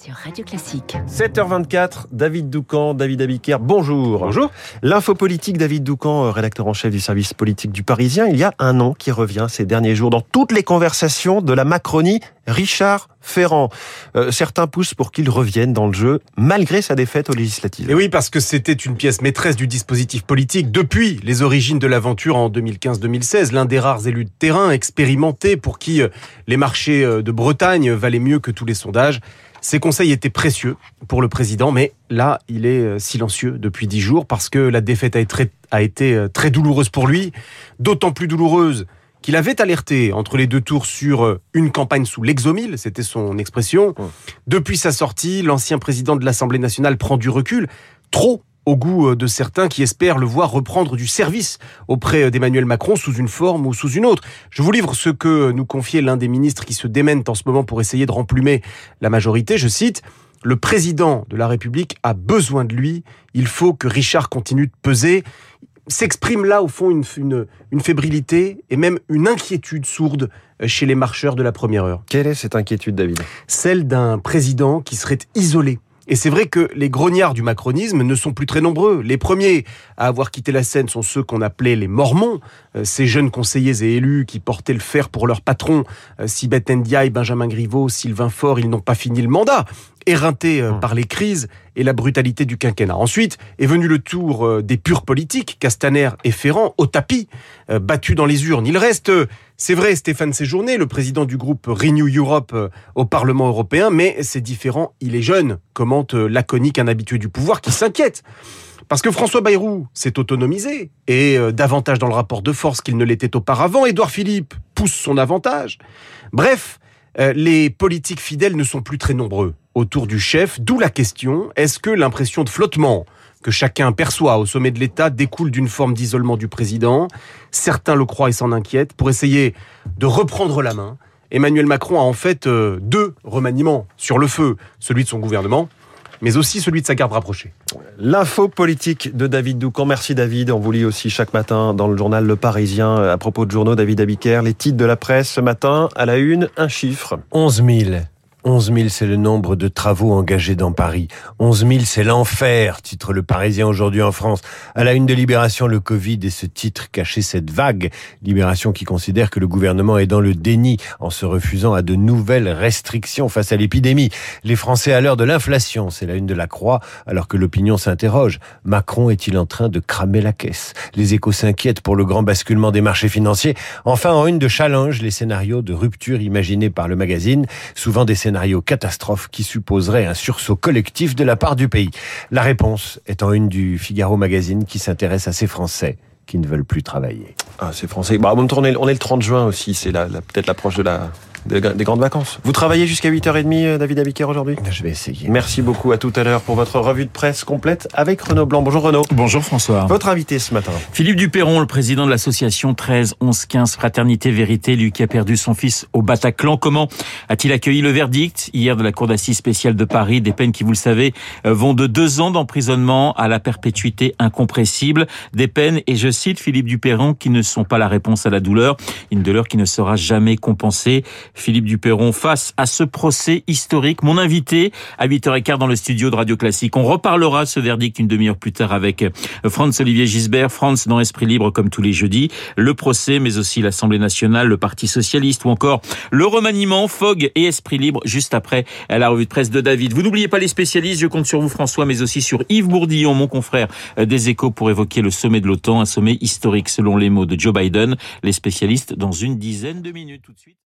sur Radio Classique. 7h24, David Doucan, David Abiker, bonjour. Bonjour. L'info politique, David Doucan, euh, rédacteur en chef du service politique du Parisien. Il y a un nom qui revient ces derniers jours dans toutes les conversations de la Macronie, Richard Ferrand. Euh, certains poussent pour qu'il revienne dans le jeu, malgré sa défaite aux législatives. Et oui, parce que c'était une pièce maîtresse du dispositif politique depuis les origines de l'aventure en 2015-2016. L'un des rares élus de terrain expérimentés pour qui euh, les marchés de Bretagne valaient mieux que tous les sondages. Ses conseils étaient précieux pour le président, mais là, il est silencieux depuis dix jours parce que la défaite a été, a été très douloureuse pour lui, d'autant plus douloureuse qu'il avait alerté entre les deux tours sur une campagne sous l'exomile, c'était son expression. Depuis sa sortie, l'ancien président de l'Assemblée nationale prend du recul, trop au goût de certains qui espèrent le voir reprendre du service auprès d'Emmanuel Macron sous une forme ou sous une autre. Je vous livre ce que nous confiait l'un des ministres qui se démènent en ce moment pour essayer de remplumer la majorité. Je cite, le président de la République a besoin de lui. Il faut que Richard continue de peser s'exprime là au fond une, une, une, fébrilité et même une inquiétude sourde euh, chez les marcheurs de la première heure. Quelle est cette inquiétude, David? Celle d'un président qui serait isolé. Et c'est vrai que les grognards du macronisme ne sont plus très nombreux. Les premiers à avoir quitté la scène sont ceux qu'on appelait les mormons, euh, ces jeunes conseillers et élus qui portaient le fer pour leur patron. Euh, Sibeth Ndiaye, Benjamin Griveaux, Sylvain Faure, ils n'ont pas fini le mandat éreinté euh, hmm. par les crises et la brutalité du quinquennat. Ensuite est venu le tour euh, des purs politiques, Castaner et Ferrand, au tapis, euh, battus dans les urnes. Il reste, c'est vrai, Stéphane Séjourné, le président du groupe Renew Europe au Parlement européen, mais c'est différent, il est jeune, commente laconique un habitué du pouvoir qui s'inquiète. Parce que François Bayrou s'est autonomisé et davantage dans le rapport de force qu'il ne l'était auparavant. Édouard Philippe pousse son avantage. Bref, les politiques fidèles ne sont plus très nombreux autour du chef, d'où la question, est-ce que l'impression de flottement que chacun perçoit au sommet de l'État découle d'une forme d'isolement du président? Certains le croient et s'en inquiètent. Pour essayer de reprendre la main, Emmanuel Macron a en fait euh, deux remaniements sur le feu, celui de son gouvernement mais aussi celui de sa garde rapprochée. L'info politique de David Doucan. Merci David. On vous lit aussi chaque matin dans le journal Le Parisien à propos de journaux David Abiker. Les titres de la presse ce matin à la une, un chiffre. 11 000. 11 000, c'est le nombre de travaux engagés dans Paris. 11 000, c'est l'enfer, titre le Parisien aujourd'hui en France. À la une de Libération, le Covid et ce titre cachait cette vague. Libération qui considère que le gouvernement est dans le déni en se refusant à de nouvelles restrictions face à l'épidémie. Les Français à l'heure de l'inflation, c'est la une de la Croix, alors que l'opinion s'interroge. Macron est-il en train de cramer la caisse? Les échos s'inquiètent pour le grand basculement des marchés financiers. Enfin, en une de challenge, les scénarios de rupture imaginés par le magazine, souvent des scénario catastrophe qui supposerait un sursaut collectif de la part du pays. La réponse est en une du Figaro Magazine qui s'intéresse à ces Français qui ne veulent plus travailler. Ah, ces Français. Bah, on est le 30 juin aussi, c'est peut-être l'approche de la, des grandes vacances. Vous travaillez jusqu'à 8h30, euh, David Abiker, aujourd'hui? Je vais essayer. Merci beaucoup à tout à l'heure pour votre revue de presse complète avec Renaud Blanc. Bonjour Renaud. Bonjour François. Votre invité ce matin. Philippe Duperron, le président de l'association 13 11 15 Fraternité Vérité, lui qui a perdu son fils au Bataclan. Comment a-t-il accueilli le verdict hier de la Cour d'assises spéciale de Paris? Des peines qui, vous le savez, euh, vont de deux ans d'emprisonnement à la perpétuité incompressible. Des peines, et je cite Philippe Duperron, qui ne sont pas la réponse à la douleur. Une douleur qui ne sera jamais compensée. Philippe Duperron face à ce procès historique. Mon invité à 8h15 dans le studio de Radio Classique. On reparlera ce verdict une demi-heure plus tard avec euh, Franz Olivier Gisbert, Franz dans Esprit Libre comme tous les jeudis, le procès mais aussi l'Assemblée nationale, le Parti socialiste ou encore le remaniement, Fogg et Esprit Libre juste après la revue de presse de David. Vous n'oubliez pas les spécialistes, je compte sur vous François mais aussi sur Yves Bourdillon, mon confrère euh, des Échos pour évoquer le sommet de l'OTAN, un sommet historique selon les mots de Joe Biden. Les spécialistes dans une dizaine de minutes tout de suite.